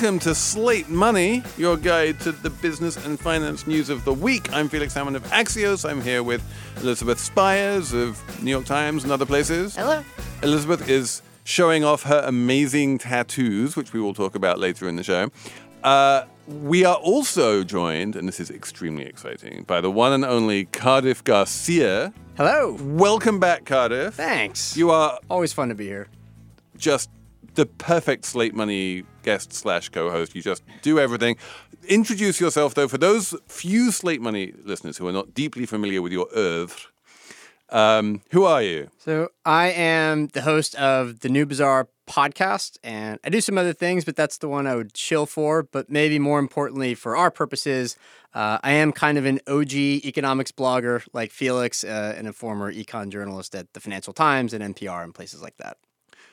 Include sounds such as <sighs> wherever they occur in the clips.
Welcome to Slate Money, your guide to the business and finance news of the week. I'm Felix Salmon of Axios. I'm here with Elizabeth Spiers of New York Times and other places. Hello. Elizabeth is showing off her amazing tattoos, which we will talk about later in the show. Uh, we are also joined, and this is extremely exciting, by the one and only Cardiff Garcia. Hello. Welcome back, Cardiff. Thanks. You are Always fun to be here. just the perfect Slate Money guest slash co-host. You just do everything. Introduce yourself, though, for those few Slate Money listeners who are not deeply familiar with your oeuvre. Um, who are you? So, I am the host of the New Bazaar podcast, and I do some other things, but that's the one I would chill for. But maybe more importantly, for our purposes, uh, I am kind of an OG economics blogger like Felix uh, and a former econ journalist at the Financial Times and NPR and places like that.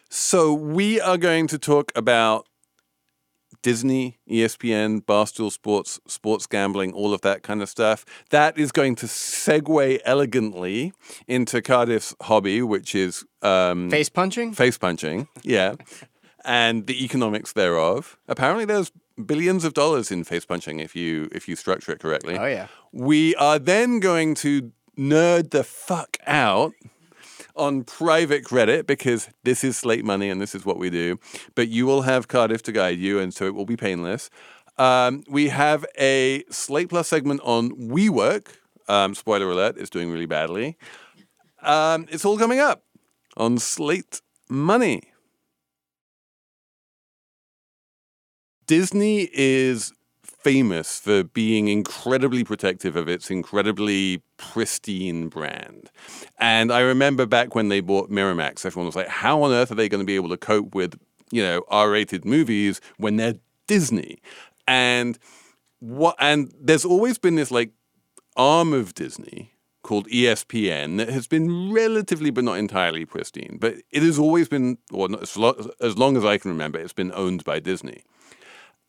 So we are going to talk about Disney, ESPN, Barstool Sports, sports gambling, all of that kind of stuff. That is going to segue elegantly into Cardiff's hobby, which is um, Face punching? face punching. Yeah. <laughs> and the economics thereof. Apparently there's billions of dollars in face punching if you if you structure it correctly. Oh, yeah. We are then going to nerd the fuck out on private credit because this is slate money and this is what we do. But you will have Cardiff to guide you, and so it will be painless. Um, we have a Slate Plus segment on WeWork. Um, spoiler alert, it's doing really badly. Um, it's all coming up on Slate Money. Disney is famous for being incredibly protective of its incredibly pristine brand. And I remember back when they bought Miramax, everyone was like, how on earth are they going to be able to cope with, you know, R-rated movies when they're Disney? And what and there's always been this like arm of Disney called ESPN that has been relatively but not entirely pristine. But it has always been, or not, as, long as I can remember, it's been owned by Disney.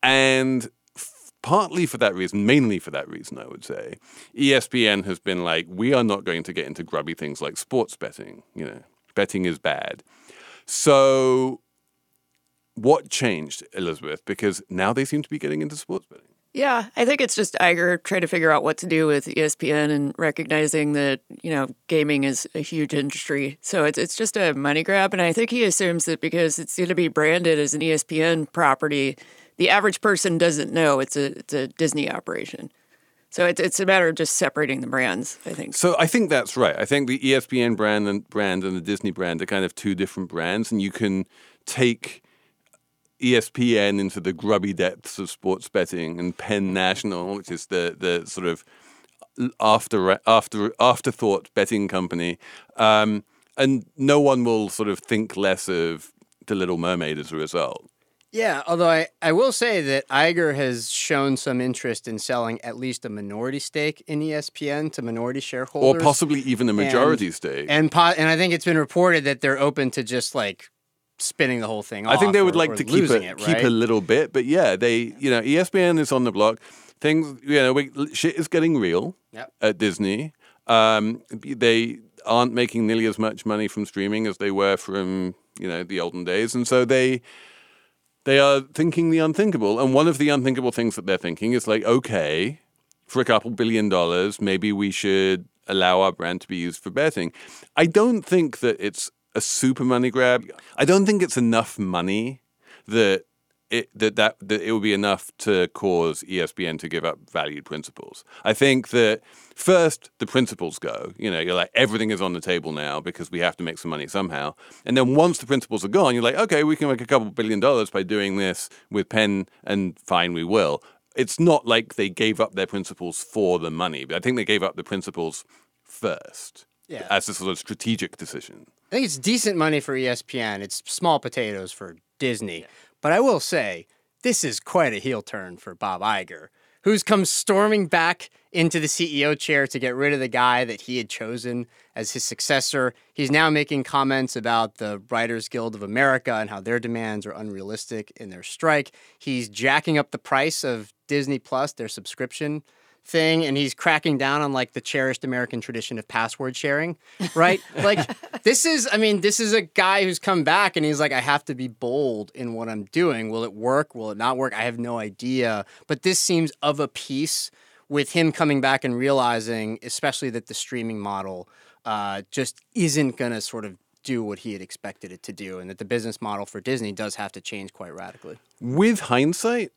And partly for that reason, mainly for that reason, I would say, ESPN has been like, we are not going to get into grubby things like sports betting. You know, betting is bad. So, what changed, Elizabeth? Because now they seem to be getting into sports betting. Yeah, I think it's just Iger trying to figure out what to do with ESPN and recognizing that you know gaming is a huge industry. So it's it's just a money grab, and I think he assumes that because it's going to be branded as an ESPN property, the average person doesn't know it's a it's a Disney operation. So it's it's a matter of just separating the brands. I think. So I think that's right. I think the ESPN brand and brand and the Disney brand are kind of two different brands, and you can take ESPN into the grubby depths of sports betting and Penn National, which is the the sort of after after afterthought betting company, um, and no one will sort of think less of the Little Mermaid as a result. Yeah, although I, I will say that Iger has shown some interest in selling at least a minority stake in ESPN to minority shareholders. Or possibly even a majority stake. And po- and I think it's been reported that they're open to just like spinning the whole thing off. I think they would or- like or to keep losing it, it, keep a little bit, but yeah, they you know ESPN is on the block. Things you know, we, shit is getting real Yep. at Disney. Um, they aren't making nearly as much money from streaming as they were from you know the olden days, and so they they are thinking the unthinkable. And one of the unthinkable things that they're thinking is like, okay, for a couple billion dollars, maybe we should allow our brand to be used for betting. I don't think that it's a super money grab. I don't think it's enough money that it that, that that it will be enough to cause ESPN to give up valued principles. I think that first the principles go. You know, you're like everything is on the table now because we have to make some money somehow. And then once the principles are gone, you're like, okay, we can make a couple billion dollars by doing this with Penn, and fine, we will. It's not like they gave up their principles for the money, but I think they gave up the principles first Yeah. as a sort of strategic decision. I think it's decent money for ESPN. It's small potatoes for Disney. But I will say, this is quite a heel turn for Bob Iger, who's come storming back into the CEO chair to get rid of the guy that he had chosen as his successor. He's now making comments about the Writers Guild of America and how their demands are unrealistic in their strike. He's jacking up the price of Disney Plus, their subscription thing and he's cracking down on like the cherished American tradition of password sharing, right? <laughs> like this is I mean, this is a guy who's come back and he's like I have to be bold in what I'm doing. Will it work? Will it not work? I have no idea. But this seems of a piece with him coming back and realizing especially that the streaming model uh, just isn't going to sort of do what he had expected it to do and that the business model for Disney does have to change quite radically. With hindsight,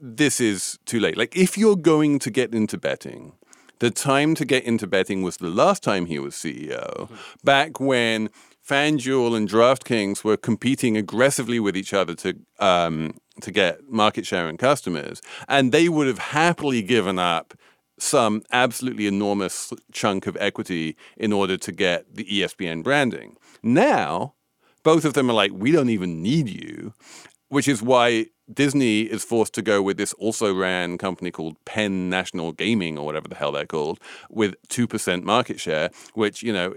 this is too late. Like, if you're going to get into betting, the time to get into betting was the last time he was CEO, back when FanDuel and DraftKings were competing aggressively with each other to um, to get market share and customers, and they would have happily given up some absolutely enormous chunk of equity in order to get the ESPN branding. Now, both of them are like, we don't even need you, which is why Disney is forced to go with this also ran company called Penn National Gaming or whatever the hell they're called with 2% market share, which, you know,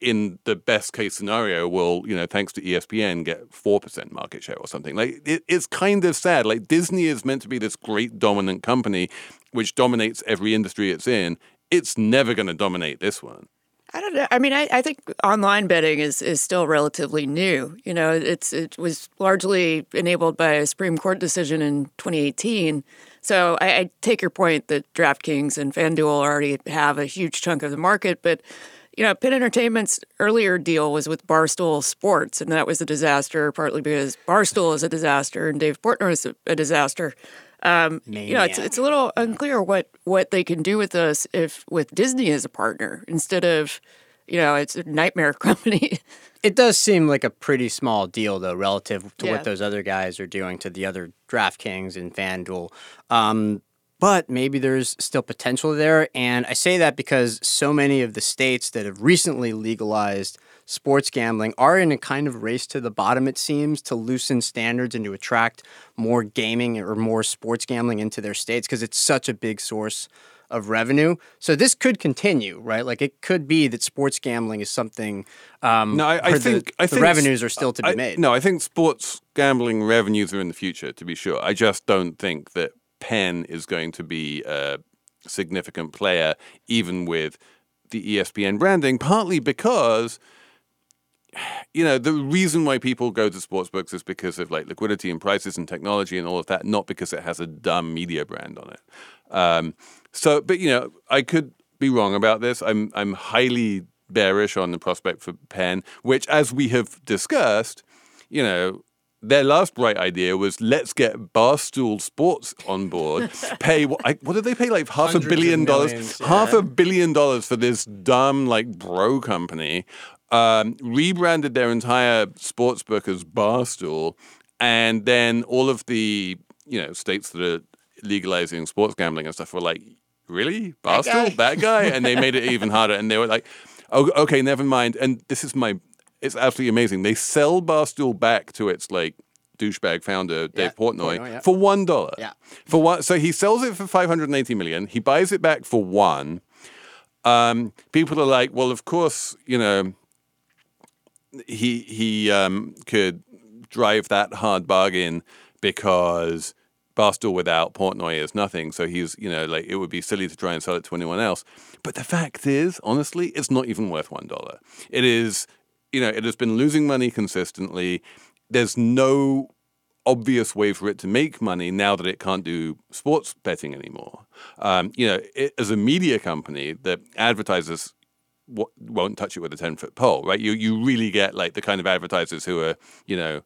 in the best case scenario will, you know, thanks to ESPN get 4% market share or something. Like it, it's kind of sad. Like Disney is meant to be this great dominant company which dominates every industry it's in. It's never going to dominate this one. I don't know. I mean, I, I think online betting is, is still relatively new. You know, it's it was largely enabled by a Supreme Court decision in 2018. So I, I take your point that DraftKings and FanDuel already have a huge chunk of the market, but you know, Penn Entertainment's earlier deal was with Barstool Sports, and that was a disaster, partly because Barstool is a disaster and Dave Portnoy is a, a disaster. Um, you know, it's it's a little unclear what what they can do with us if with Disney as a partner instead of, you know, it's a nightmare <laughs> company. It does seem like a pretty small deal, though, relative to Yeah. what those other guys are doing to the other DraftKings and FanDuel. Um, but maybe there's still potential there. And I say that because so many of the states that have recently legalized sports gambling are in a kind of race to the bottom, it seems, to loosen standards and to attract more gaming or more sports gambling into their states because it's such a big source of revenue. So this could continue, right? Like it could be that sports gambling is something. Um, No, I, I think the, I the think revenues are still to be I- made. No, I think sports gambling revenues are in the future. To be sure, I just don't think that Penn is going to be a significant player, even with the ESPN branding. Partly because. You know, the reason why people go to sports books is because of like liquidity and prices and technology and all of that, not because it has a dumb media brand on it. Um, so, but you know, I could be wrong about this. I'm I'm highly bearish on the prospect for Penn, which, as we have discussed, you know, their last bright idea was let's get Barstool Sports on board. <laughs> Pay what? I, what did they pay? Like half a billion dollars. millions, Half yeah. a billion dollars for this dumb like bro company. Um, rebranded their entire sports book as Barstool, and then all of the you know states that are legalizing sports gambling and stuff were like, really Barstool, that guy, and they made it even harder. And they were like, oh, okay, never mind. And this is my, it's absolutely amazing. They sell Barstool back to its like douchebag founder Dave Yeah, Portnoy, Portnoy, yeah. for one dollar. Yeah. for one. So he sells it for five hundred and eighty million. He buys it back for one. Um, people are like, well, of course, you know, he he um, could drive that hard bargain because Barstool without Portnoy is nothing. So he's you know like it would be silly to try and sell it to anyone else. But the fact is, honestly, it's not even worth one dollar. It is you know it has been losing money consistently. There's no obvious way for it to make money now that it can't do sports betting anymore. Um, you know, it, as a media company, that advertisers w- won't touch it with a 10 foot pole, right? You, you really get like the kind of advertisers who are, you know,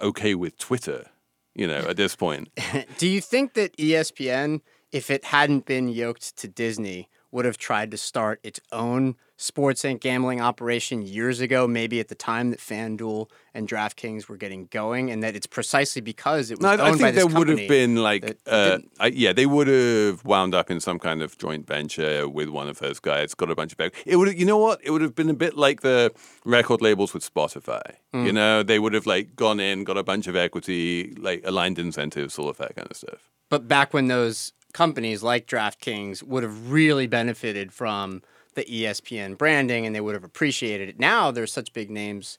okay with Twitter, you know, at this point. <laughs> Do you think that ESPN, if it hadn't been yoked to Disney, would have tried to start its own sports and gambling operation years ago, maybe at the time that FanDuel and DraftKings were getting going, and that it's precisely because it was No, I, I owned by think this there would have been like, uh, I, yeah, they would have wound up in some kind of joint venture with one of those guys. Got a bunch of back. It would, you know what? It would have been a bit like the record labels with Spotify. Mm. You know, they would have like gone in, got a bunch of equity, like aligned incentives, all of that kind of stuff. But back when those companies like DraftKings would have really benefited from the ESPN branding and they would have appreciated it. Now there's such big names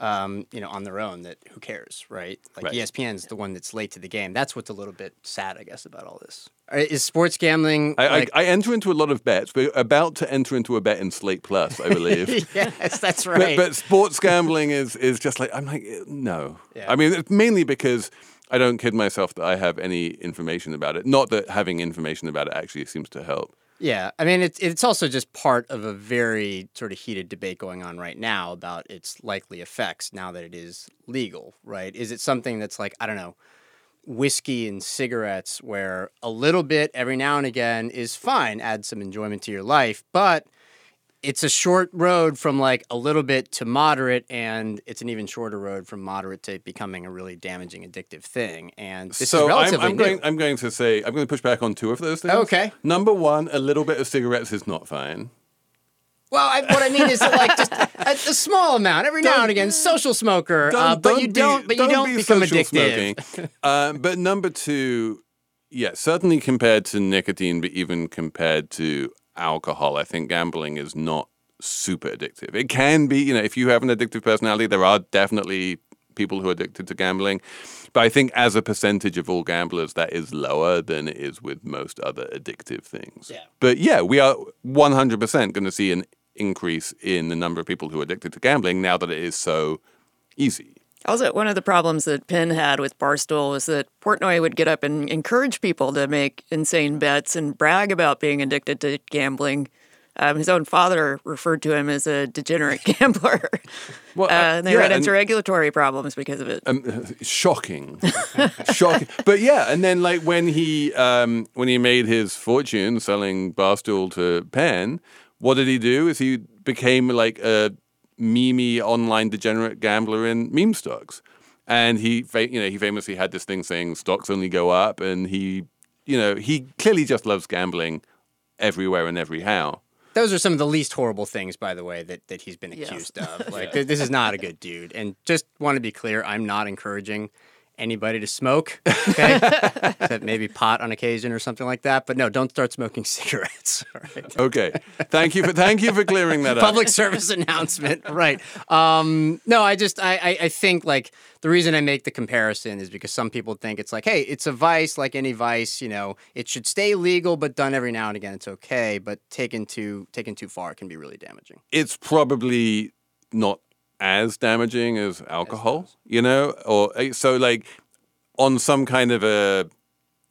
um, you know, on their own. That who cares, right? Like Right. ESPN's the one that's late to the game. That's what's a little bit sad, I guess, about all this. Uh, Is sports gambling? I, like, I, I enter into a lot of bets. We're about to enter into a bet in Slate Plus, I believe. <laughs> yes, that's right. but sports gambling is is just like I'm like eh, no. Yeah. I mean, it's mainly because I don't kid myself that I have any information about it. Not that having information about it actually seems to help. Yeah, I mean it's it's also just part of a very sort of heated debate going on right now about its likely effects now that it is legal, right? Is it something that's like I don't know, whiskey and cigarettes where a little bit every now and again is fine, add some enjoyment to your life, but it's a short road from like a little bit to moderate and it's an even shorter road from moderate to becoming a really damaging addictive thing. And this so is I'm, I'm new. going. I'm going to say I'm going to push back on two of those things. Okay. Number one, a little bit of cigarettes is not fine. Well, I, what I mean is that, like just a, a small amount every now and again. Social smoker, uh, but you be- don't. But you don't be become addictive. uh, but number two, yeah, certainly compared to nicotine, but even compared to alcohol, I think gambling is not super addictive. It can be, you know, if you have an addictive personality, there are definitely people who are addicted to gambling. But I think as a percentage of all gamblers, that is lower than it is with most other addictive things. Yeah. But yeah, we are 100% going to see an increase in the number of people who are addicted to gambling now that it is so easy. Also, one of the problems that Penn had with Barstool was that Portnoy would get up and encourage people to make insane bets and brag about being addicted to gambling. Um, his own father referred to him as a degenerate <laughs> gambler. Well, uh, uh, and they yeah, ran into regulatory problems because of it. um, shocking, <laughs> shocking. But yeah, and then like when he um, when he made his fortune selling Barstool to Penn, what did he do? Is he became like a meme online degenerate gambler in meme stocks, and he fa- you know he famously had this thing saying stocks only go up, and he you know he clearly just loves gambling everywhere and every how. Those are some of the least horrible things, by the way, that, that he's been Yes. accused of. <laughs> Like, th- this is not a good dude. And just want to be clear, I'm not encouraging anybody to smoke. <laughs> Okay, except maybe pot on occasion or something like that. But no, don't start smoking <laughs> cigarettes. right? Okay, thank you for thank you for clearing that up. public service announcement right um no i just I, I i think like the reason i make the comparison is because some people think it's like hey it's a vice like any vice you know it should stay legal but done every now and again it's okay but taken too taken too far can be really damaging it's probably not as damaging as alcohol, you know, or uh, so like on some kind of a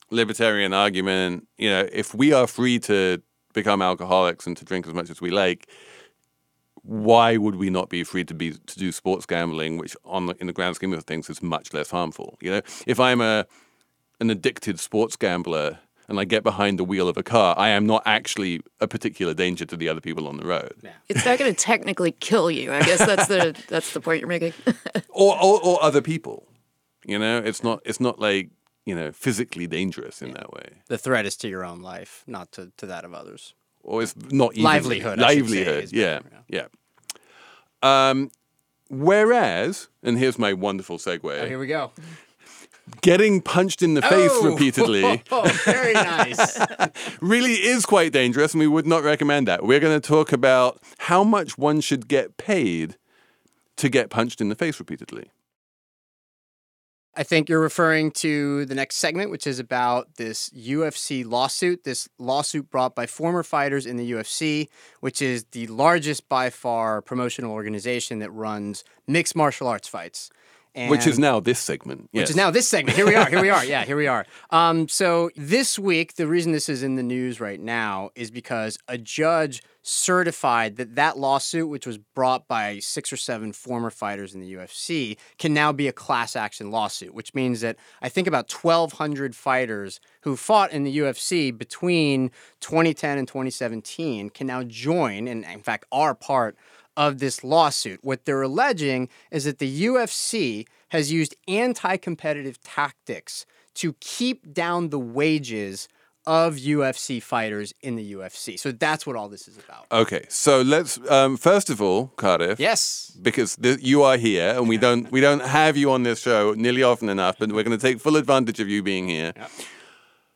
libertarian argument, you know, if we are free to become alcoholics and to drink as much as we like, why would we not be free to be to do sports gambling, which on the, in the grand scheme of things is much less harmful? You know, if I'm a an addicted sports gambler and I get behind the wheel of a car, I am not actually a particular danger to the other people on the road. It's not going to technically kill you. I guess that's the <laughs> that's the point you're making. <laughs> or, or or other people. You know, it's not it's not like you know physically dangerous in that way, the threat is to your own life not to, to that of others or it's not even Livelihood, I say, Livelihood, is yeah, better, yeah. Um, whereas, and here's my wonderful segue: oh, here we go getting punched in the face Oh! repeatedly <laughs> oh very nice <laughs> really is quite dangerous, and we would not recommend that. We're going to talk about how much one should get paid to get punched in the face repeatedly. I think you're referring to the next segment, which is about this UFC lawsuit. This lawsuit brought by former fighters in the UFC, which is the largest by far promotional organization that runs mixed martial arts fights. And Which is now this segment. which is now this segment. Here we are. Here we are. <laughs> Yeah, here we are. Um, so this week, the reason this is in the news right now is because a judge certified that that lawsuit, which was brought by six or seven former fighters in the UFC, can now be a class action lawsuit. Which means that I think about 1,200 fighters who fought in the UFC between 2010 and 2017 can now join, and in fact are part of this lawsuit. What they're alleging is that the UFC has used anti competitive tactics to keep down the wages of UFC fighters in the UFC. So that's what all this is about. Okay, so let's um, first of all, Cardiff. Yes. Because th- you are here, and we don't we don't have you on this show nearly often enough, but we're going to take full advantage of you being here.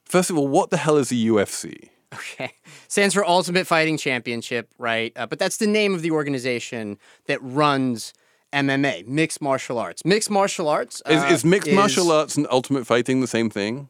First of all, what the hell is a UFC? Okay. Stands for Ultimate Fighting Championship, right? Uh, but that's the name of the organization that runs MMA, mixed martial arts. Mixed martial arts Is, uh, is mixed martial arts and ultimate fighting the same thing?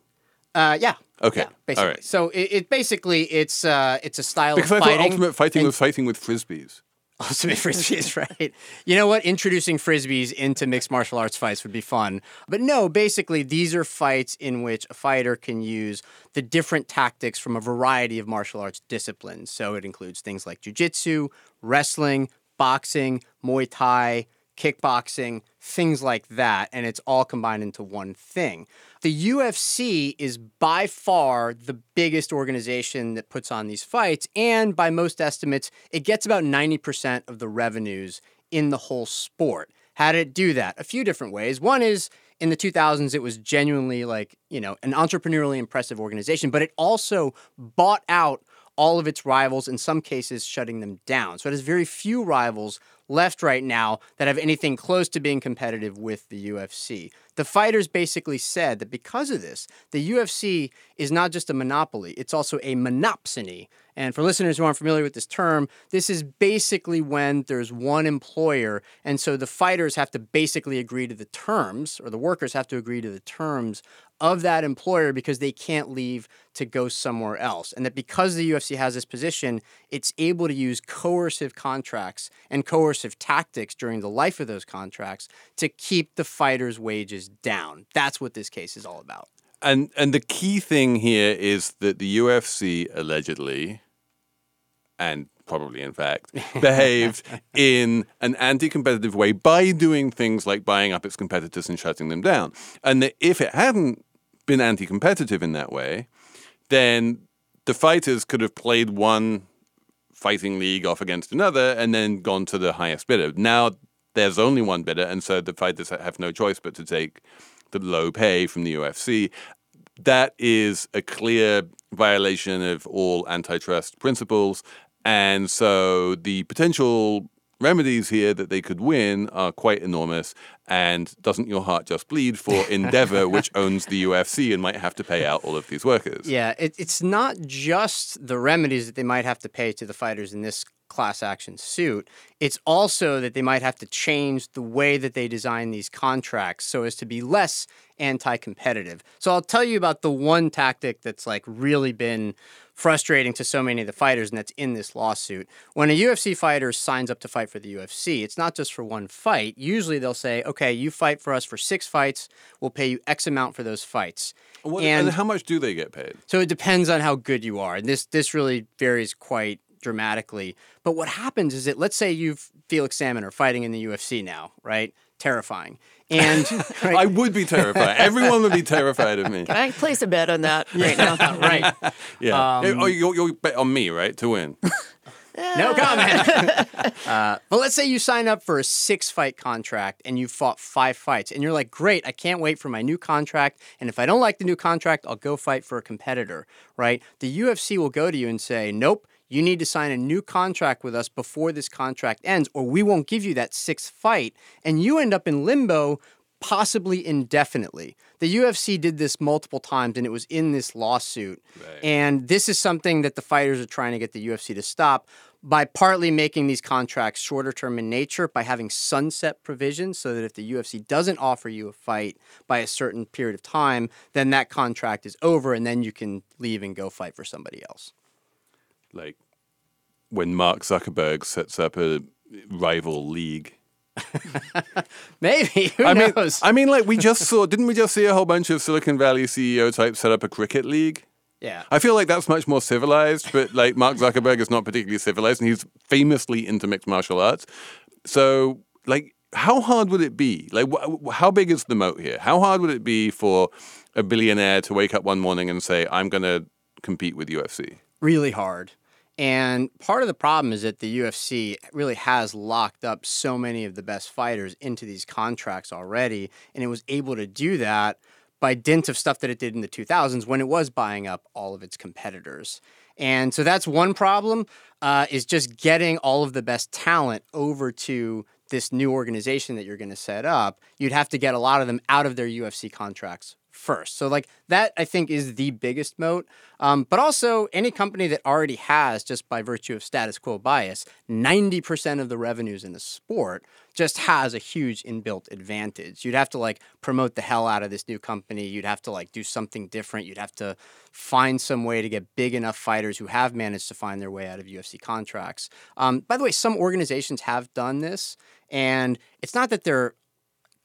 Uh, yeah. Okay. Yeah, basically. All right. So it, it basically it's uh it's a style Because of I fighting. thought ultimate fighting and- was fighting with frisbees. Ultimate <laughs> frisbees, right? You know what? Introducing frisbees into mixed martial arts fights would be fun. But no, basically, these are fights in which a fighter can use the different tactics from a variety of martial arts disciplines. So it includes things like jujitsu, wrestling, boxing, Muay Thai, kickboxing, things like that. And it's all combined into one thing. The UFC is by far the biggest organization that puts on these fights. And by most estimates, it gets about 90% of the revenues in the whole sport. How did it do that? A few different ways. One is in the 2000s, it was genuinely like, you know, an entrepreneurially impressive organization, but it also bought out all of its rivals, in some cases, shutting them down. So it has very few rivals left right now that have anything close to being competitive with the UFC. The fighters basically said that because of this, the UFC is not just a monopoly, it's also a monopsony. And for listeners who aren't familiar with this term, this is basically when there's one employer, and so the fighters have to basically agree to the terms, or the workers have to agree to the terms of that employer because they can't leave to go somewhere else. And that because the UFC has this position, it's able to use coercive contracts and coercive tactics during the life of those contracts to keep the fighters' wages down. That's what this case is all about. And and the key thing here is that the UFC allegedly, and probably in fact, <laughs> behaved in an anti-competitive way by doing things like buying up its competitors and shutting them down. And that if it hadn't been anti-competitive in that way, then the fighters could have played one fighting league off against another and then gone to the highest bidder. Now there's only one bidder, and so the fighters have no choice but to take the low pay from the UFC. That is a clear violation of all antitrust principles. And so the potential remedies here that they could win are quite enormous. And doesn't your heart just bleed for <laughs> Endeavor, which owns the UFC and might have to pay out all of these workers? Yeah, it, it's not just the remedies that they might have to pay to the fighters in this class action suit. It's also that they might have to change the way that they design these contracts so as to be less anti competitive. So I'll tell you about the one tactic that's like really been frustrating to so many of the fighters, and that's in this lawsuit. When a UFC fighter signs up to fight for the UFC, it's not just for one fight. Usually they'll say, okay, you fight for us for six fights, we'll pay you X amount for those fights. What- and how much do they get paid? So it depends on how good you are. And this this really varies quite dramatically. But what happens is that let's say you Felix Salmon are fighting in the UFC now, right? Terrifying. And <laughs> right, I would be terrified. Everyone would be terrified of me. Can I place a bet on that right now? right. <laughs> Yeah. Um, oh, you'll, you'll bet on me, right, to win. <laughs> No comment. uh, but let's say you sign up for a six fight contract and you fought five fights, and you're like, great, I can't wait for my new contract. And if I don't like the new contract, I'll go fight for a competitor, right? The UFC will go to you and say, nope, you need to sign a new contract with us before this contract ends, or we won't give you that sixth fight. And you end up in limbo possibly indefinitely. The UFC did this multiple times and it was in this lawsuit. And this is something that the fighters are trying to get the UFC to stop by partly making these contracts shorter term in nature by having sunset provisions so that if the UFC doesn't offer you a fight by a certain period of time, then that contract is over and then you can leave and go fight for somebody else. Like when Mark Zuckerberg sets up a rival league. <laughs> Maybe. Who I mean. I mean, like we just saw. Didn't we just see a whole bunch of Silicon Valley CEO types set up a cricket league? yeah. I feel like that's much more civilized, but like Mark Zuckerberg is not particularly civilized, and he's famously into mixed martial arts. So, like, how hard would it be? Like, wh- how big is the moat here? How hard would it be for a billionaire to wake up one morning and say, "I'm going to compete with UFC"? really hard. And part of the problem is that the UFC really has locked up so many of the best fighters into these contracts already. And it was able to do that by dint of stuff that it did in the 2000s when it was buying up all of its competitors. And so that's one problem uh, is just getting all of the best talent over to this new organization that you're going to set up. You'd have to get a lot of them out of their UFC contracts first. So, like, that I think is the biggest moat. Um, but also, any company that already has, just by virtue of status quo bias, 90% of the revenues in the sport just has a huge inbuilt advantage. You'd have to like promote the hell out of this new company. You'd have to like do something different. You'd have to find some way to get big enough fighters who have managed to find their way out of UFC contracts. Um, by the way, some organizations have done this, and it's not that they're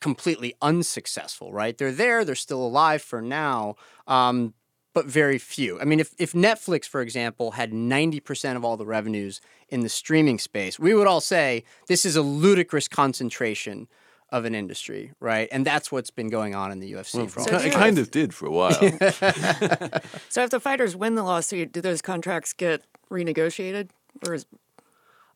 completely unsuccessful, right? They're there, they're still alive for now. Um, but very few. I mean, if, if Netflix, for example, had 90% of all the revenues in the streaming space, we would all say this is a ludicrous concentration of an industry, right? And that's what's been going on in the UFC well, for all so It kind of did for a while. <laughs> so if the fighters win the lawsuit, do those contracts get renegotiated? Or is...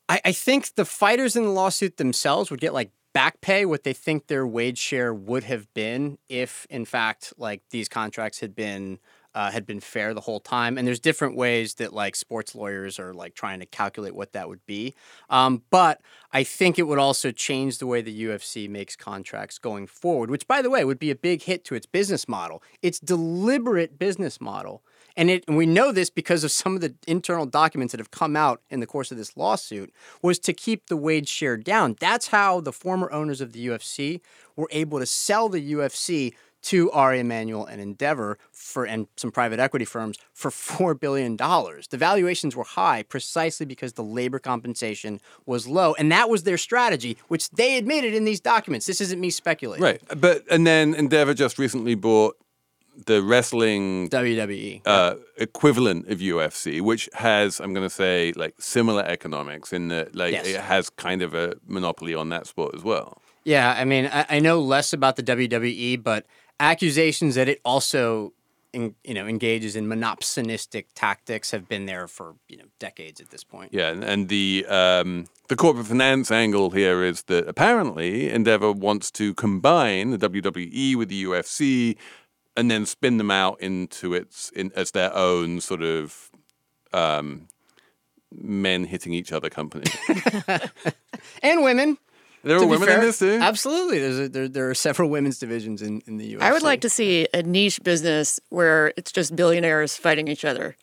I, I think the fighters in the lawsuit themselves would get like back pay what they think their wage share would have been if in fact like these contracts had been uh, had been fair the whole time. And there's different ways that like sports lawyers are like trying to calculate what that would be. Um, but I think it would also change the way the UFC makes contracts going forward, which by the way would be a big hit to its business model. Its deliberate business model. And, it, and we know this because of some of the internal documents that have come out in the course of this lawsuit was to keep the wage share down. That's how the former owners of the UFC were able to sell the UFC to Ari Emanuel and Endeavor for and some private equity firms for four billion dollars. The valuations were high precisely because the labor compensation was low, and that was their strategy, which they admitted in these documents. This isn't me speculating. Right, but and then Endeavor just recently bought the wrestling WWE uh, equivalent of UFC, which has, I'm going to say, like similar economics in that, like yes. it has kind of a monopoly on that sport as well. Yeah, I mean, I, I know less about the WWE, but accusations that it also in, you know engages in monopsonistic tactics have been there for you know decades at this point. Yeah, and, and the um, the corporate finance angle here is that apparently Endeavor wants to combine the WWE with the UFC and then spin them out into its in, as their own sort of um, men hitting each other company <laughs> and women. There are women fair, in this too. Absolutely, there's a, there there are several women's divisions in in the U.S. I would like to see a niche business where it's just billionaires fighting each other.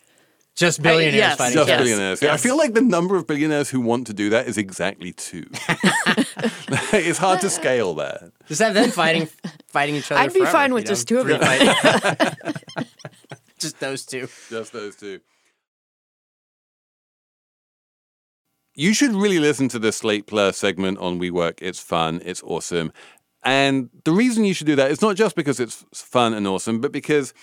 Just billionaires I, yes, fighting just yes, billionaires. Yes. I feel like the number of billionaires who want to do that is exactly two. <laughs> <laughs> it's hard to scale that. Just have them fighting fighting each other. I'd be forever, fine with just two of them. <laughs> <laughs> just those two. Just those two. You should really listen to the Slate Plus segment on WeWork. It's fun, it's awesome. And the reason you should do that is not just because it's fun and awesome, but because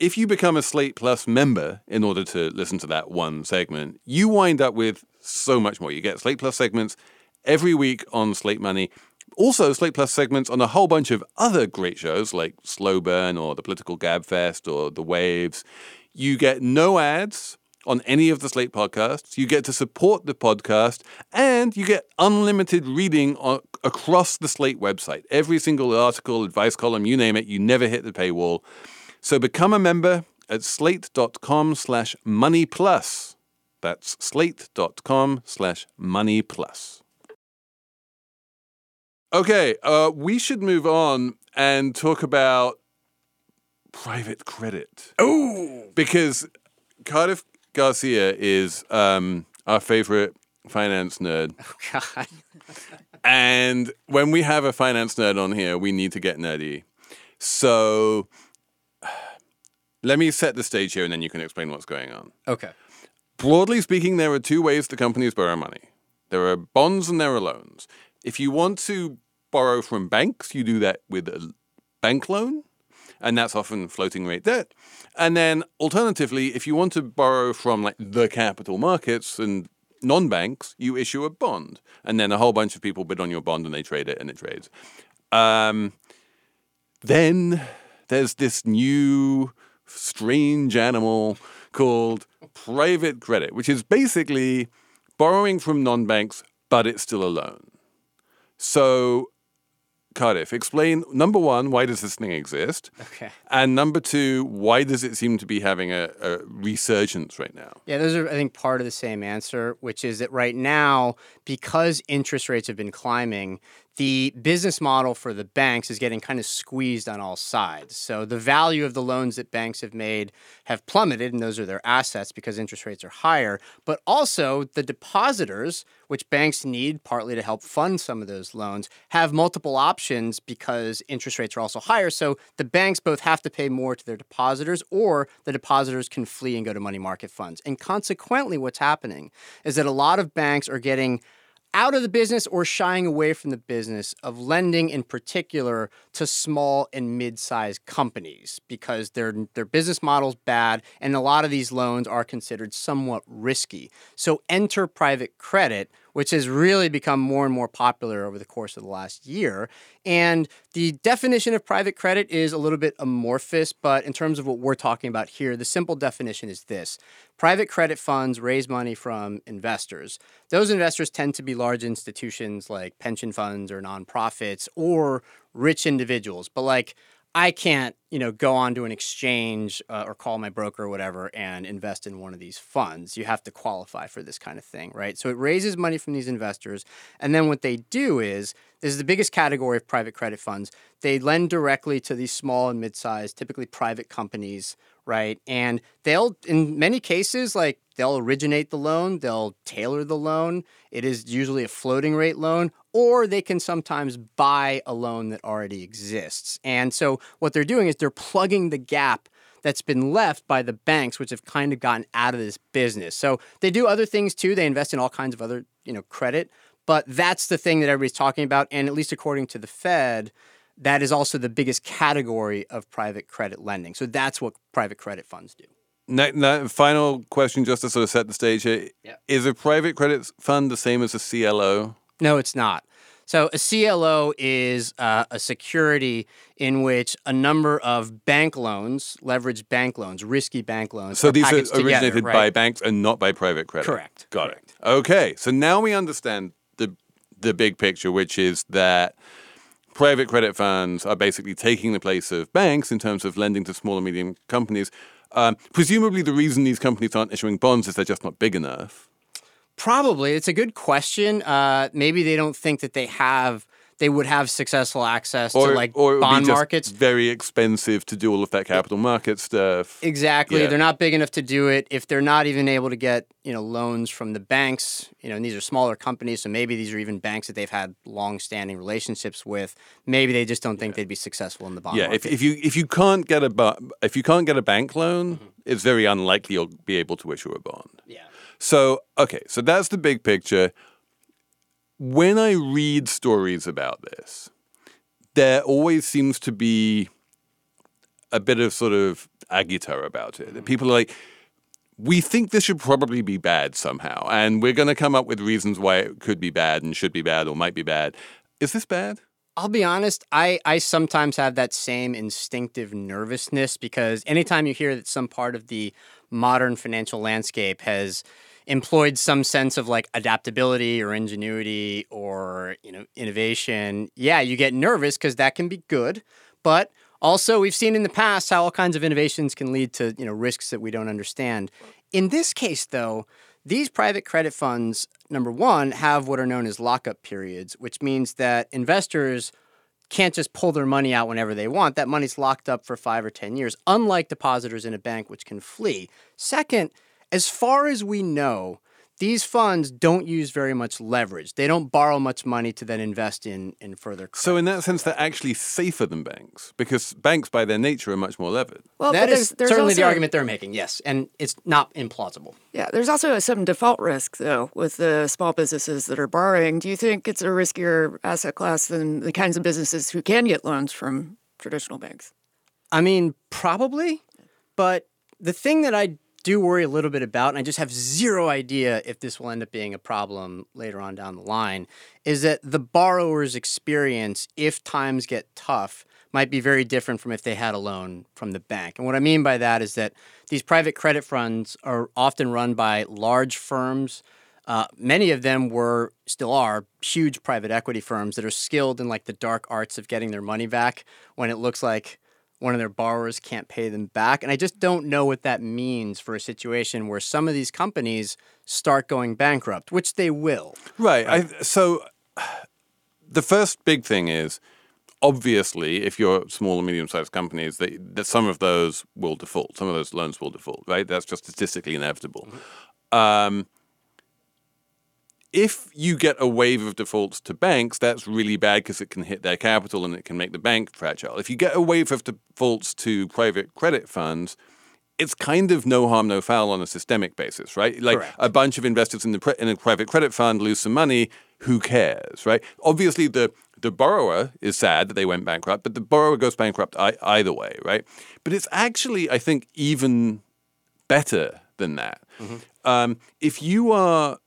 if you become a Slate Plus member in order to listen to that one segment, you wind up with so much more. You get Slate Plus segments every week on Slate Money. Also, Slate Plus segments on a whole bunch of other great shows like Slow Burn or The Political Gabfest or The Waves. You get no ads on any of the Slate podcasts. You get to support the podcast and you get unlimited reading on, across the Slate website. Every single article, advice column, you name it, you never hit the paywall. So become a member at slate.com slash money plus. That's slate.com slash money plus. Okay, uh, we should move on and talk about private credit. Oh, because Cardiff Garcia is um, our favorite finance nerd. Oh, God. <laughs> and when we have a finance nerd on here, we need to get nerdy. So <sighs> let me set the stage here and then you can explain what's going on. Okay. Broadly speaking, there are two ways the companies borrow money there are bonds and there are loans. If you want to borrow from banks, you do that with a bank loan, and that's often floating rate debt. And then alternatively, if you want to borrow from like the capital markets and non-banks, you issue a bond, and then a whole bunch of people bid on your bond and they trade it and it trades. Um, then there's this new strange animal called private credit, which is basically borrowing from non-banks, but it's still a loan. So Cardiff, explain number one, why does this thing exist? Okay. And number two, why does it seem to be having a, a, resurgence right now? Yeah, those are, I think, part of the same answer, which is that right now, because interest rates have been climbing, the business model for the banks is getting kind of squeezed on all sides. So the value of the loans that banks have made have plummeted, and those are their assets because interest rates are higher. But also the depositors, which banks need partly to help fund some of those loans, have multiple options because interest rates are also higher. So the banks both have to pay more to their depositors, or the depositors can flee and go to money market funds. And consequently, what's happening is that a lot of banks are getting out of the business or shying away from the business of lending in particular to small and mid-sized companies because their their business model's bad and a lot of these loans are considered somewhat risky. So enter private credit which has really become more and more popular over the course of the last year. And the definition of private credit is a little bit amorphous, but in terms of what we're talking about here, the simple definition is this private credit funds raise money from investors. Those investors tend to be large institutions like pension funds or nonprofits or rich individuals. But like I can't, you know, go onto an exchange uh, or call my broker or whatever and invest in one of these funds. You have to qualify for this kind of thing, right? So it raises money from these investors, and then what they do is this is the biggest category of private credit funds. They lend directly to these small and mid-sized, typically private companies, right? And they'll, in many cases, like they'll originate the loan, they'll tailor the loan. It is usually a floating rate loan, or they can sometimes buy a loan that already exists. And so what they're doing is they're plugging the gap that's been left by the banks, which have kind of gotten out of this business. So they do other things too. They invest in all kinds of other, you know, credit. But that's the thing that everybody's talking about. And at least according to the Fed, that is also the biggest category of private credit lending. So that's what private credit funds do. Final question, just to sort of set the stage here: Yeah. Is a private credit fund the same as a CLO? No, it's not. So a CLO is uh, a security in which a number of bank loans, leveraged bank loans, risky bank loans. So are these are packaged together, originated by banks and not by private credit. Correct, Got correct. it. Okay. So now we understand the the big picture, which is that private credit funds are basically taking the place of banks in terms of lending to small and medium companies. Um, presumably, the reason these companies aren't issuing bonds is they're just not big enough. Probably. It's a good question. Uh, maybe they don't think that they have they would have successful access Or, to like or it would be bond markets. very expensive to do all of that capital market stuff. Exactly. Yeah. They're not big enough to do it. If they're not even able to get, you know, loans from the banks, you know, and these are smaller companies, so maybe these are even banks that they've had long-standing relationships with. Maybe they just don't think they'd be successful in the bond Yeah, if, market. if you if you can't get a if you can't get a bank loan, Mm-hmm. it's very unlikely you'll be able to issue a bond. yeah. So, okay, so that's the big picture. When I read stories about this, there always seems to be a bit of sort of agita about it. That People are like, we think this should probably be bad somehow, and we're going to come up with reasons why it could be bad and should be bad or might be bad. Is this bad? I'll be honest, I, I sometimes have that same instinctive nervousness because anytime you hear that some part of the modern financial landscape has employed some sense of like adaptability or ingenuity or you know innovation, yeah, you get nervous because that can be good. But also we've seen in the past how all kinds of innovations can lead to you know risks that we don't understand. In this case though, these private credit funds, number one, have what are known as lockup periods, which means that investors can't just pull their money out whenever they want. That money's locked up for five or 10 years, unlike depositors in a bank, which can flee. Second, as far as we know, these funds don't use very much leverage. They don't borrow much money to then invest in, in further credit. So, in that sense, they're actually safer than banks because banks, by their nature, are much more levered. Well, that but is there's, there's certainly the argument they're making, yes. And it's not implausible. Yeah, there's also some default risk though with the small businesses that are borrowing. Do you think it's a riskier asset class than the kinds of businesses who can get loans from traditional banks? I mean, probably. But the thing that I do worry a little bit about, and I just have zero idea if this will end up being a problem later on down the line, is that the borrower's experience, if times get tough, might be very different from if they had a loan from the bank. And what I mean by that is that these private credit funds are often run by large firms. Uh, many of them were, still are, huge private equity firms that are skilled in like the dark arts of getting their money back when it looks like one of their borrowers can't pay them back. And I just don't know what that means for a situation where some of these companies start going bankrupt, which they will. Right. I, so the first big thing is obviously if you're small and medium sized companies that, that some of those will default some of those loans will default right that's just statistically inevitable um, if you get a wave of defaults to banks, that's really bad because it can hit their capital and it can make the bank fragile. If you get a wave of defaults to private credit funds, it's kind of no harm, no foul on a systemic basis, right? Like Correct. a bunch of investors in the pri- in a private credit fund lose some money. Who cares, right? Obviously, the the borrower is sad that they went bankrupt, but the borrower goes bankrupt I- either way, right? But it's actually, I think, even better than that. Um, if you are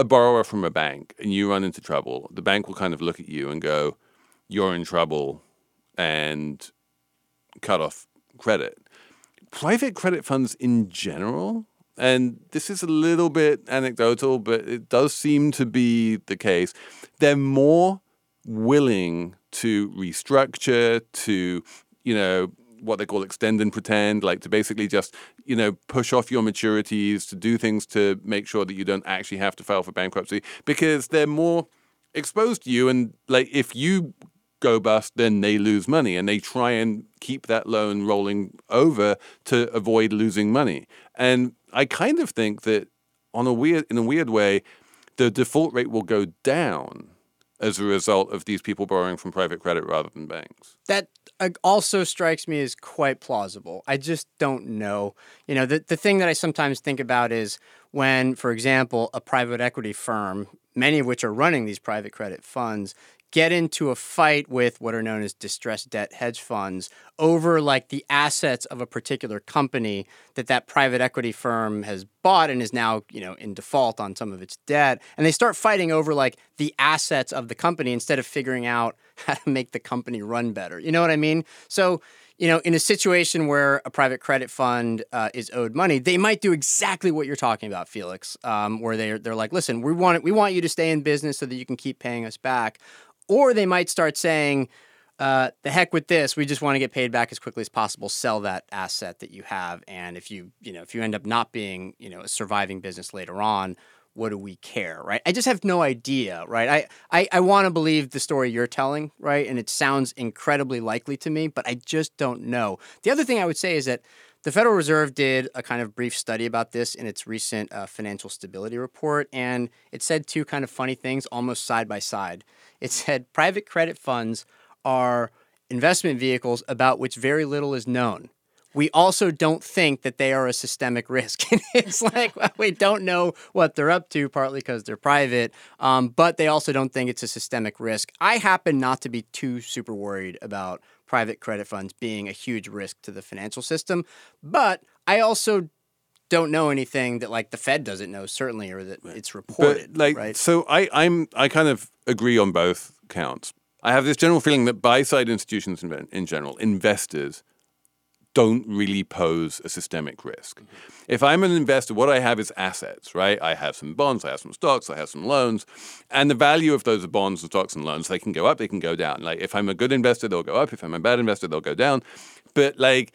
a borrower from a bank and you run into trouble, the bank will kind of look at you and go, "You're in trouble," and cut off credit. Private credit funds in general, and this is a little bit anecdotal, but it does seem to be the case. They're more willing to restructure, to you know what they call extend and pretend, like to basically just you know push off your maturities, to do things to make sure that you don't actually have to file for bankruptcy, because they're more exposed to you, and like if you go bust, then they lose money, and they try and keep that loan rolling over to avoid losing money. And I kind of think that on a weird, in a weird way, the default rate will go down as a result of these people borrowing from private credit rather than banks. That uh, also strikes me as quite plausible. I just don't know. You know, the, the thing that I sometimes think about is when, for example, a private equity firm, many of which are running these private credit funds, get into a fight with what are known as distressed debt hedge funds over like the assets of a particular company that that private equity firm has bought and is now you know in default on some of its debt. And they start fighting over like the assets of the company instead of figuring out <laughs> how to make the company run better. You know what i mean? So you know, in a situation where a private credit fund uh, is owed money, they might do exactly what you're talking about, Felix. Um, where they're they're like, listen, we want we want you to stay in business so that you can keep paying us back, or they might start saying, uh, the heck with this, we just want to get paid back as quickly as possible. Sell that asset that you have, and if you you know if you end up not being you know a surviving business later on, what do we care, right? I just have no idea, right? I I, I want to believe the story you're telling, right? And it sounds incredibly likely to me, but I just don't know. The other thing I would say is that the Federal Reserve did a kind of brief study about this in its recent uh, financial stability report, and it said two kind of funny things almost side by side. It said private credit funds are investment vehicles about which very little is known. We also don't think that they are a systemic risk. <laughs> And it's <laughs> like well, we don't know what they're up to, partly because they're private, um, but they also don't think it's a systemic risk. I happen not to be too super worried about private credit funds being a huge risk to the financial system, but I also don't know anything that like the Fed doesn't know certainly, or that it's reported. But like, right? so I, I'm, I kind of agree on both counts. I have this general feeling that buy side institutions in, in general, investors, don't really pose a systemic risk. Mm-hmm. If I'm an investor, what I have is assets, right? I have some bonds, I have some stocks, I have some loans, and the value of those bonds and stocks and loans, they can go up, they can go down. Like if I'm a good investor, they'll go up. If I'm a bad investor, they'll go down. But like,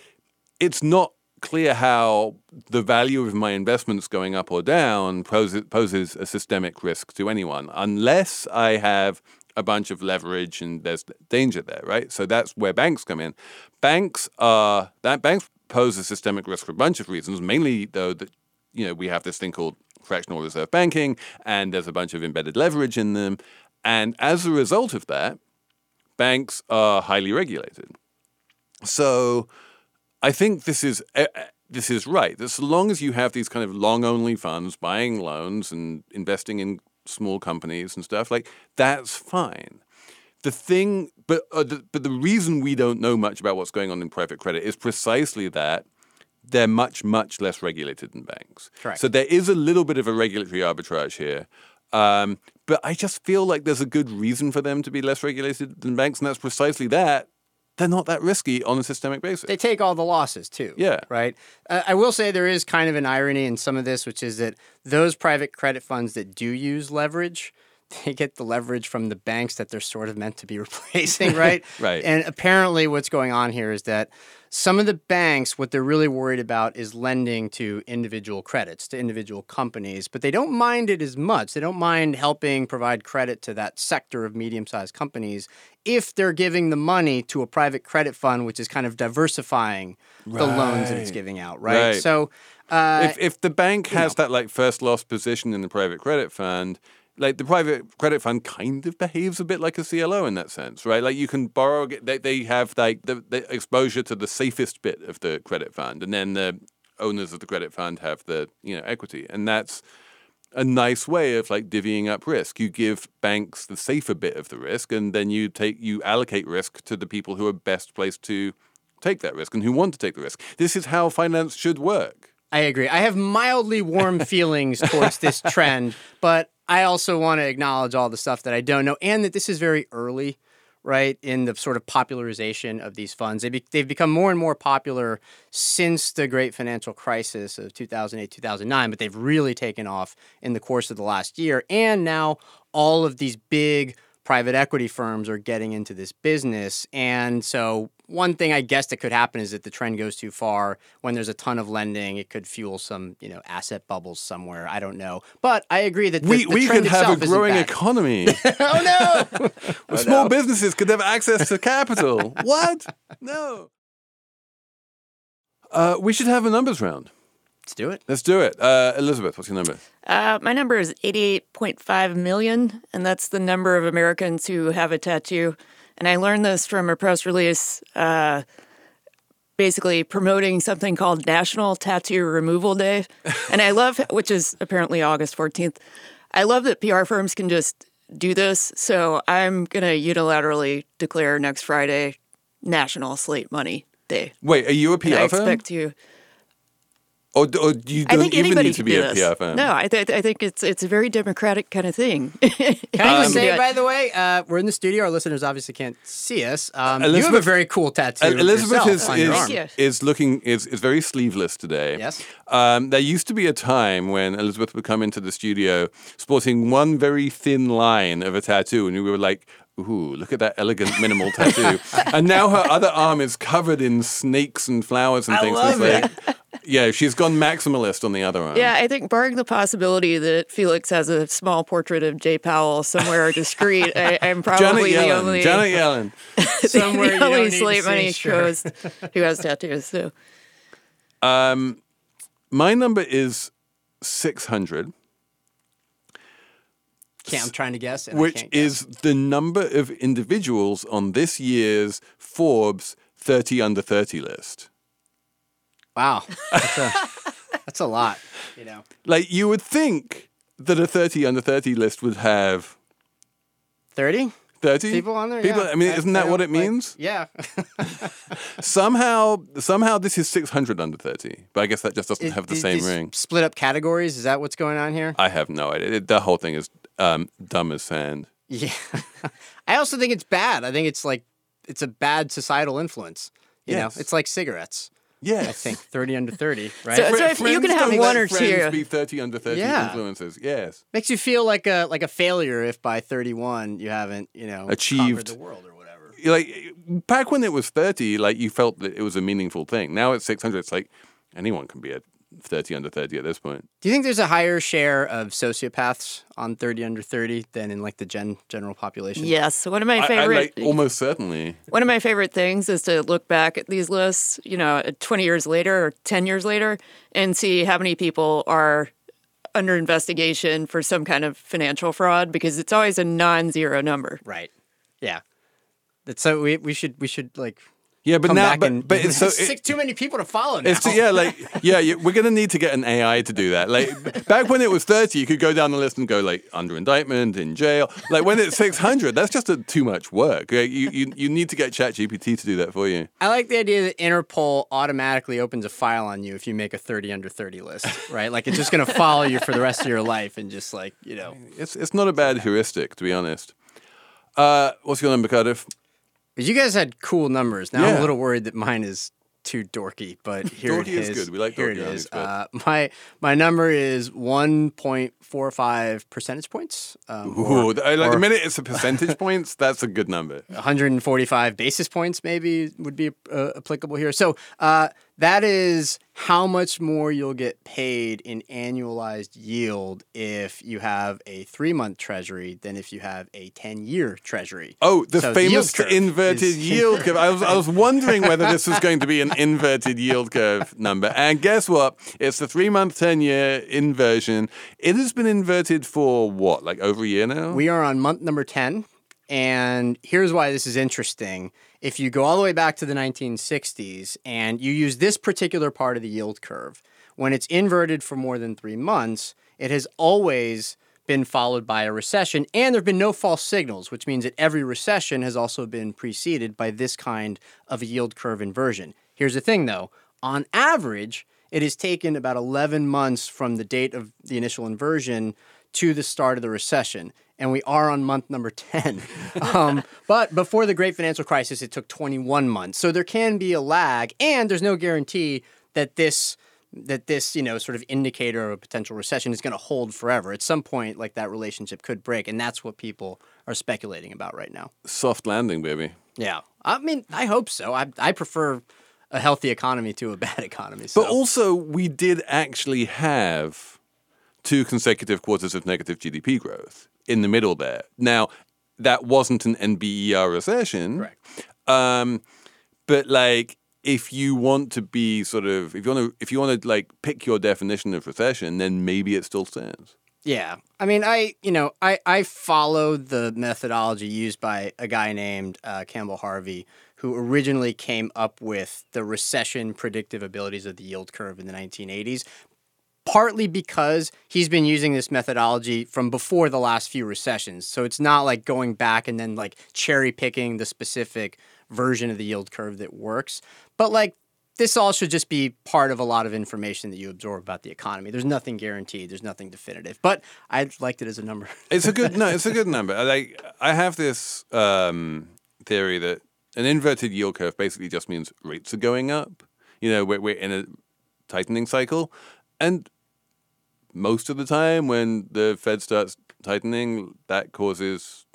it's not clear how the value of my investments going up or down poses, poses a systemic risk to anyone unless I have a bunch of leverage and there's danger there, right? So that's where banks come in. Banks are that banks pose a systemic risk for a bunch of reasons, mainly though that you know we have this thing called fractional reserve banking and there's a bunch of embedded leverage in them. And as a result of that, banks are highly regulated. So I think this is uh, uh, this is right. So long as you have these kind of long only funds buying loans and investing in small companies and stuff like that's fine. The thing, but uh, the, but the reason we don't know much about what's going on in private credit is precisely that they're much much less regulated than banks. Correct. So there is a little bit of a regulatory arbitrage here. Um, but I just feel like there's a good reason for them to be less regulated than banks, and that's precisely that they're not that risky on a systemic basis. they take all the losses too. Yeah. Right. Uh, I will say there is kind of an irony in some of this, which is that those private credit funds that do use leverage, they get the leverage from the banks that they're sort of meant to be <laughs> replacing, <laughs> right? Right. And apparently, what's going on here is that some of the banks, what they're really worried about is lending to individual credits, to individual companies, but they don't mind it as much. They don't mind helping provide credit to that sector of medium sized companies if they're giving the money to a private credit fund, which is kind of diversifying the loans that it's giving out, right? Right. So, uh, if if the bank has that like first loss position in the private credit fund, like the private credit fund kind of behaves a bit like a CLO in that sense, right? Like you can borrow, they they have like the, the exposure to the safest bit of the credit fund, and then the owners of the credit fund have the you know equity, and that's a nice way of like divvying up risk. You give banks the safer bit of the risk, and then you take you allocate risk to the people who are best placed to take that risk and who want to take the risk. This is how finance should work. I agree. I have mildly warm <laughs> feelings towards this trend, but I also want to acknowledge all the stuff that I don't know and that this is very early, right, in the sort of popularization of these funds. They be, they've become more and more popular since the great financial crisis of 2008, 2009, but they've really taken off in the course of the last year. And now all of these big private equity firms are getting into this business. And so, one thing I guess that could happen is that the trend goes too far. When there's a ton of lending, it could fuel some, you know, asset bubbles somewhere. I don't know, but I agree that the, we the we could have a growing economy. <laughs> <laughs> oh no! <laughs> Where small businesses could have access to capital. what? No. Uh, we should have a numbers round. Let's do it. Let's do it. Uh, Elizabeth, what's your number? Uh, my number is 88.5 million, and that's the number of Americans who have a tattoo. And I learned this from a press release uh, basically promoting something called National Tattoo Removal Day. <laughs> and I love, which is apparently August 14th. I love that PR firms can just do this. So I'm going to unilaterally declare next Friday National Slate Money Day. Wait, are you a PR And I firm? expect to. Or, or you I don't think even anybody need to be a this. PR firm? No, I, th- I think it's it's a very democratic kind of thing. <laughs> Can I just Um, say, by the way, uh, we're in the studio. Our listeners obviously can't see us. Um, you have a very cool tattoo. El- Elizabeth is on your is, arm. Is looking is is very sleeveless today. Yes. Um, there used to be a time when Elizabeth would come into the studio sporting one very thin line of a tattoo, and we were like, "Ooh, look at that elegant minimal tattoo!" and now her other arm is covered in snakes and flowers and I things. love It's <laughs> like- yeah, she's gone maximalist on the other arm. yeah, I think barring the possibility that Felix has a small portrait of Jay Powell somewhere discreet, I, <laughs> I'm Janet probably the Yellen. only Janet <laughs> Yellen. Somewhere you the don't only slate money shows who has tattoos. So Um, my number is six hundred. Can't, I'm trying to guess. and I which can't guess. is the number of individuals on this year's Forbes 30 under 30 list. wow. That's a, <laughs> that's a lot. You know, Like you would think that a 30 under 30 list would have thirty 30 people on there. People, yeah. I mean, isn't that what it like, means? yeah. <laughs> Somehow, somehow this is 600 under 30, but I guess that just doesn't have the same ring. Split up categories. Is that what's going on here? I have no idea. It- the whole thing is um, dumb as sand. Yeah. <laughs> I also think it's bad. I think it's like it's a bad societal influence. You Yes. know, it's like cigarettes. Yeah, I think thirty under thirty, <laughs> right? So- if you can have one or two. be 30 under 30 Yeah. influences. Yes. Makes you feel like a like a failure if by thirty one you haven't you know Achieved. the world or whatever. like back when it was 30 like you felt that it was a meaningful thing now it's 600 it's like anyone can be a 30 under 30 at this point Do you think there's a higher share of sociopaths on thirty under thirty than in like the gen general population? yes, one of my I- I, favorite like, almost certainly One of my favorite things is to look back at these lists, you know, 20 years later or 10 years later and see how many people are under investigation for some kind of financial fraud because it's always a non-zero number. Right. Yeah. That's so we we should we should like yeah but come now back but, and but <laughs> it's so Six- it, too many people to follow now. it's too- yeah like <laughs> yeah you, we're gonna need to get an ai to do that like back when it was 30 you could go down the list and go like under indictment in jail like when it's 600 that's just a, too much work Like, you, you you need to get chat gpt to do that for you I like the idea that Interpol automatically opens a file on you if you make a 30 under 30 list, right? Like it's just going to follow you for the rest of your life and just like, you know. it's it's not a bad heuristic to be honest uh what's your number cardiff But you guys had cool numbers. Now I'm Yeah. a little worried that mine is too dorky, but <laughs> here Dorky it is is. good. We like here dorky it is. Uh, my my number is one point four five percentage points. Um, or- Ooh, I like the or minute it's a <laughs> percentage points, that's a good number. 145 basis points maybe would be uh, applicable here. So uh, that is how much more you'll get paid in annualized yield if you have a three month treasury than if you have a 10 year treasury. Oh, the So the yield famous inverted is- yield curve. I was, I was wondering <laughs> whether this was going to be an inverted yield curve number. And guess what? It's the three month, 10 year inversion. It has been inverted for what, like over a year now? We are on month number 10. And here's why this is interesting. If you go all the way back to the 1960s and you use this particular part of the yield curve, when it's inverted for more than three months, it has always been followed by a recession. And there have been no false signals, which means that every recession has also been preceded by this kind of a yield curve inversion. Here's the thing though on average, it has taken about 11 months from the date of the initial inversion to the start of the recession. And we are on month number 10. um, <laughs> but before the great financial crisis, it took 21 months. So there can be a lag, and there's no guarantee that this that this you know sort of indicator of a potential recession is going to hold forever at some point like that relationship could break and that's what people are speculating about right now Soft landing, baby. yeah i mean i hope so i, I prefer a healthy economy to a bad <laughs> economy so But also, we did actually have two consecutive quarters of negative GDP growth in the middle there. Now, that wasn't an NBER recession. Correct. Um, but like, if you want to be sort of, if you want to, if you want to like pick your definition of recession, then maybe it still stands. Yeah. I mean, I, you know, I, I followed the methodology used by a guy named uh, Campbell Harvey, who originally came up with the recession predictive abilities of the yield curve in the 1980s, partly because he's been using this methodology from before the last few recessions. So it's not like going back and then like cherry picking the specific version of the yield curve that works. But like, this all should just be part of a lot of information that you absorb about the economy. There's nothing guaranteed. There's nothing definitive. But I liked it as a number. <laughs> It's a good no. It's a good number. Like I have this um, theory that an inverted yield curve basically just means rates are going up. You know, we're, we're in a tightening cycle, and most of the time when the Fed starts tightening, that causes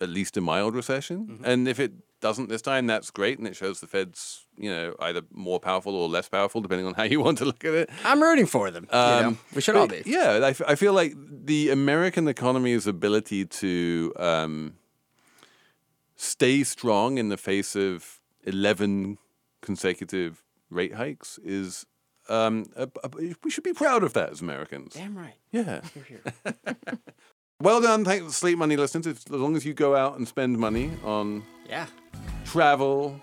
at least a mild recession. And if it doesn't this time, that's great, and it shows the Fed's you know either more powerful or less powerful depending on how you <laughs> want to look at it. I'm rooting for them. you know? Um, We should all be. Yeah, I, f- I feel like the American economy's ability to um, stay strong in the face of 11 consecutive rate hikes is. Um, a- we should be proud of that as Americans. Damn right. Yeah. Here, here. <laughs> Well done, Thanks, the Slate Money listeners. As as long as you go out and spend money on Yeah. travel,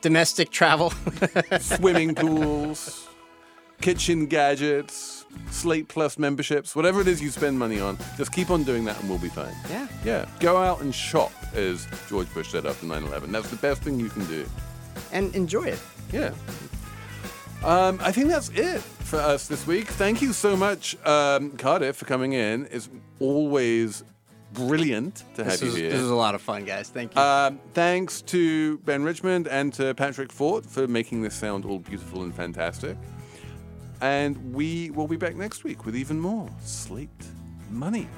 Domestic travel. <laughs> swimming pools, kitchen gadgets, Slate Plus memberships, whatever it is you spend money on, just keep on doing that and we'll be fine. yeah. Yeah, go out and shop, as George Bush said after 9 11. That's the best thing you can do. And enjoy it. Yeah. Um, I think that's it for us this week. Thank you so much, um, Cardiff, for coming in. It's always brilliant to have This you was, here. this was a lot of fun, guys. Thank you. Um, thanks to Ben Richmond and to Patrick Fort for making this sound all beautiful and fantastic. And we will be back next week with even more Slate Money.